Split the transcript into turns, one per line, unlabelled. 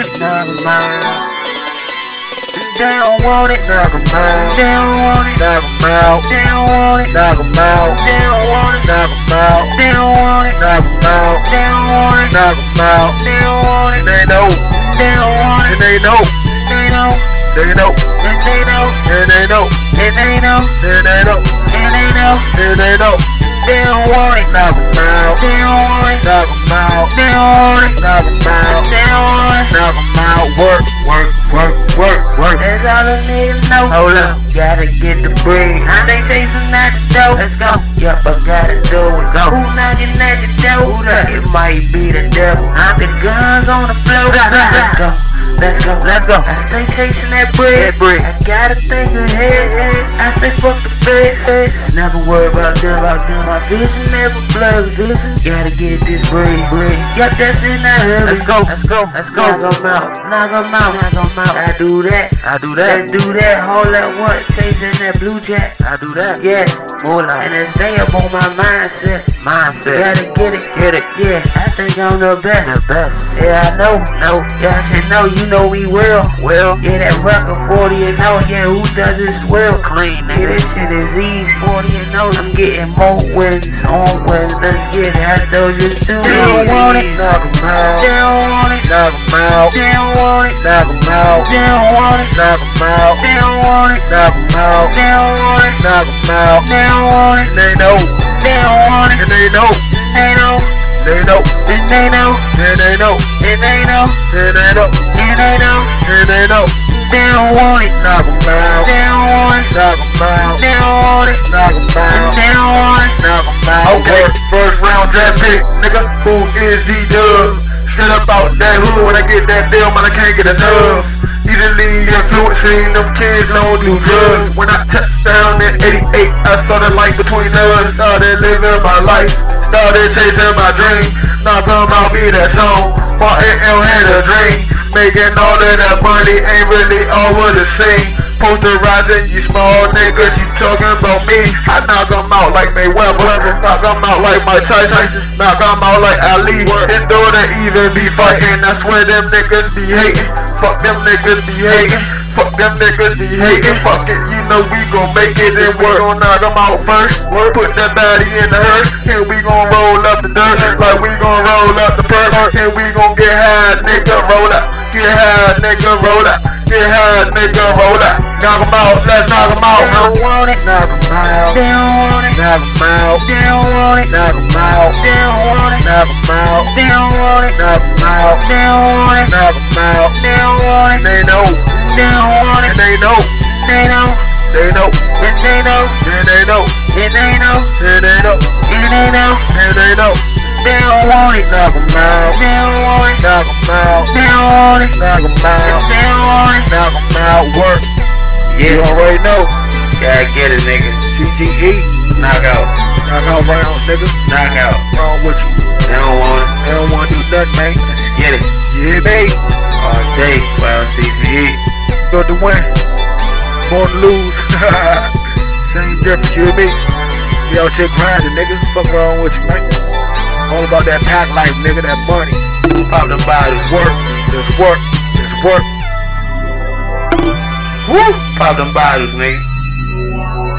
'em out. They don't want it, 'em out. They don't want it, 'em out. They don't want it, 'em out. They don't want it, 'em out. They don't want it, 'em out. They don't want it, 'em out. They don't want it,
They know,
they don't want it,
they know,
they don't,
they know,
they know,
they know,
they know,
they know,
they know.
they know.
They don't want it,
'em out,
they don't want it,
'em out,
they don't want it,
knock 'em out. Work, work, work, work, work.
That's all a nigga know.
Hold up.
Gotta get the bread. I they some at the door. Let's go. Yup, I gotta do it. Go. Who knocking at the door? Who? It might be the devil. I'm the guns on the floor. Let's go. Let's go. Let's go. I stay chasing that bread.
That bread.
I gotta think ahead. I say fuck the fed. Never worry about them. About them. My vision never blurs. Vision. Gotta get this bread. Bread. Yup, that's in that hood.
Let's go, let's go, let's go.
Knock 'em out. Knock 'em out. Knock 'em out. I do that.
I do
Let's do that, hold that what? Chasing that blue jack.
I do that.
Yeah,
Moolah,
and it's stay up on my mindset.
mindset,
Gotta get it,
get it,
yeah. I think I'm the best.
the best.
Yeah, I know.
No,
Yeah, I said no, you know we will.
well,
Yeah, that record 40 and 0. Yeah, who does this well?
clean,
Yeah,
nigga.
this shit is easy. 40 and 0. I'm getting more wins on wins. Let's get it. I told you to. They don't want it.
Knock 'em out,
They don't want it.
knock 'em out,
They don't want it.
knock 'em out,
They don't want it.
knock 'em out,
They don't want it.
knock 'em out,
They don't want it.
knock 'em out.
They don't want it.
They know,
They don't want it.
and they know,
They know. And they know.
and they know,
And they know.
and they know,
And they know.
and they know.
They don't want it.
Knock 'em out,
They don't want it.
knock 'em out,
They don't want it.
knock 'em out,
They don't want it.
knock 'em out. Okay, first round draft pick, nigga. Who is he dub? Straight up out that hood when I get that bill, man, I can't get enough. Easily influencing them kids, don't do drugs. When I touched down in 88, I started life between us. Started living my life, started chasing my dream. Now come out, be that song. Martin L had a dream. Making all of that money ain't really all what it. Posterizing you small niggas, you talking about me. I knock 'em out like Mayweather, knock 'em out like Mike Tyson, knock 'em out like Ali. His daughter even be fighting, I swear them niggas be hating. Fuck them niggas be hating. Fuck them niggas be hating. Fuck it, you know we gon' make it and work. Gon' knock 'em out first. Put that body in the hearse. And we gon' roll up the dirt like we gon' roll up the perk. And we gon' get high, nigga, roll up. Get high, nigga, roll up. Get high, nigga, roll up. Knock 'em out, let's knock 'em out,
They don't want it.
Knock 'em out,
They don't want it.
knock 'em out,
They don't want it.
knock 'em out,
They don't want it.
knock 'em out,
They don't want it.
knock 'em out,
They don't want it.
knock 'em out.
They don't want it.
they know,
They don't want it.
they know,
They know.
they know,
And they know.
and they know,
And they know.
and they know,
And they know.
and they know.
They don't want it.
Knock 'em out,
They don't want it.
knock 'em out,
They don't want it.
knock 'em out,
They don't want it.
knock 'em out. Work. You already know.
gotta get it, nigga.
CTE,
Knock out.
knock out rounds, nigga.
Knock out.
Wrong with you.
They don't want it.
They don't want to do nothing, man.
Get it.
Yeah, me.
All day. Well, CCE.
Go to win. Born to lose. Same difference, you and me. We out here grinding, nigga. Fuck wrong with you, man. All about that pack life, nigga, that money.
Pop them bottles.
Work, just work, just work.
Woo! Pop them bottles, nigga.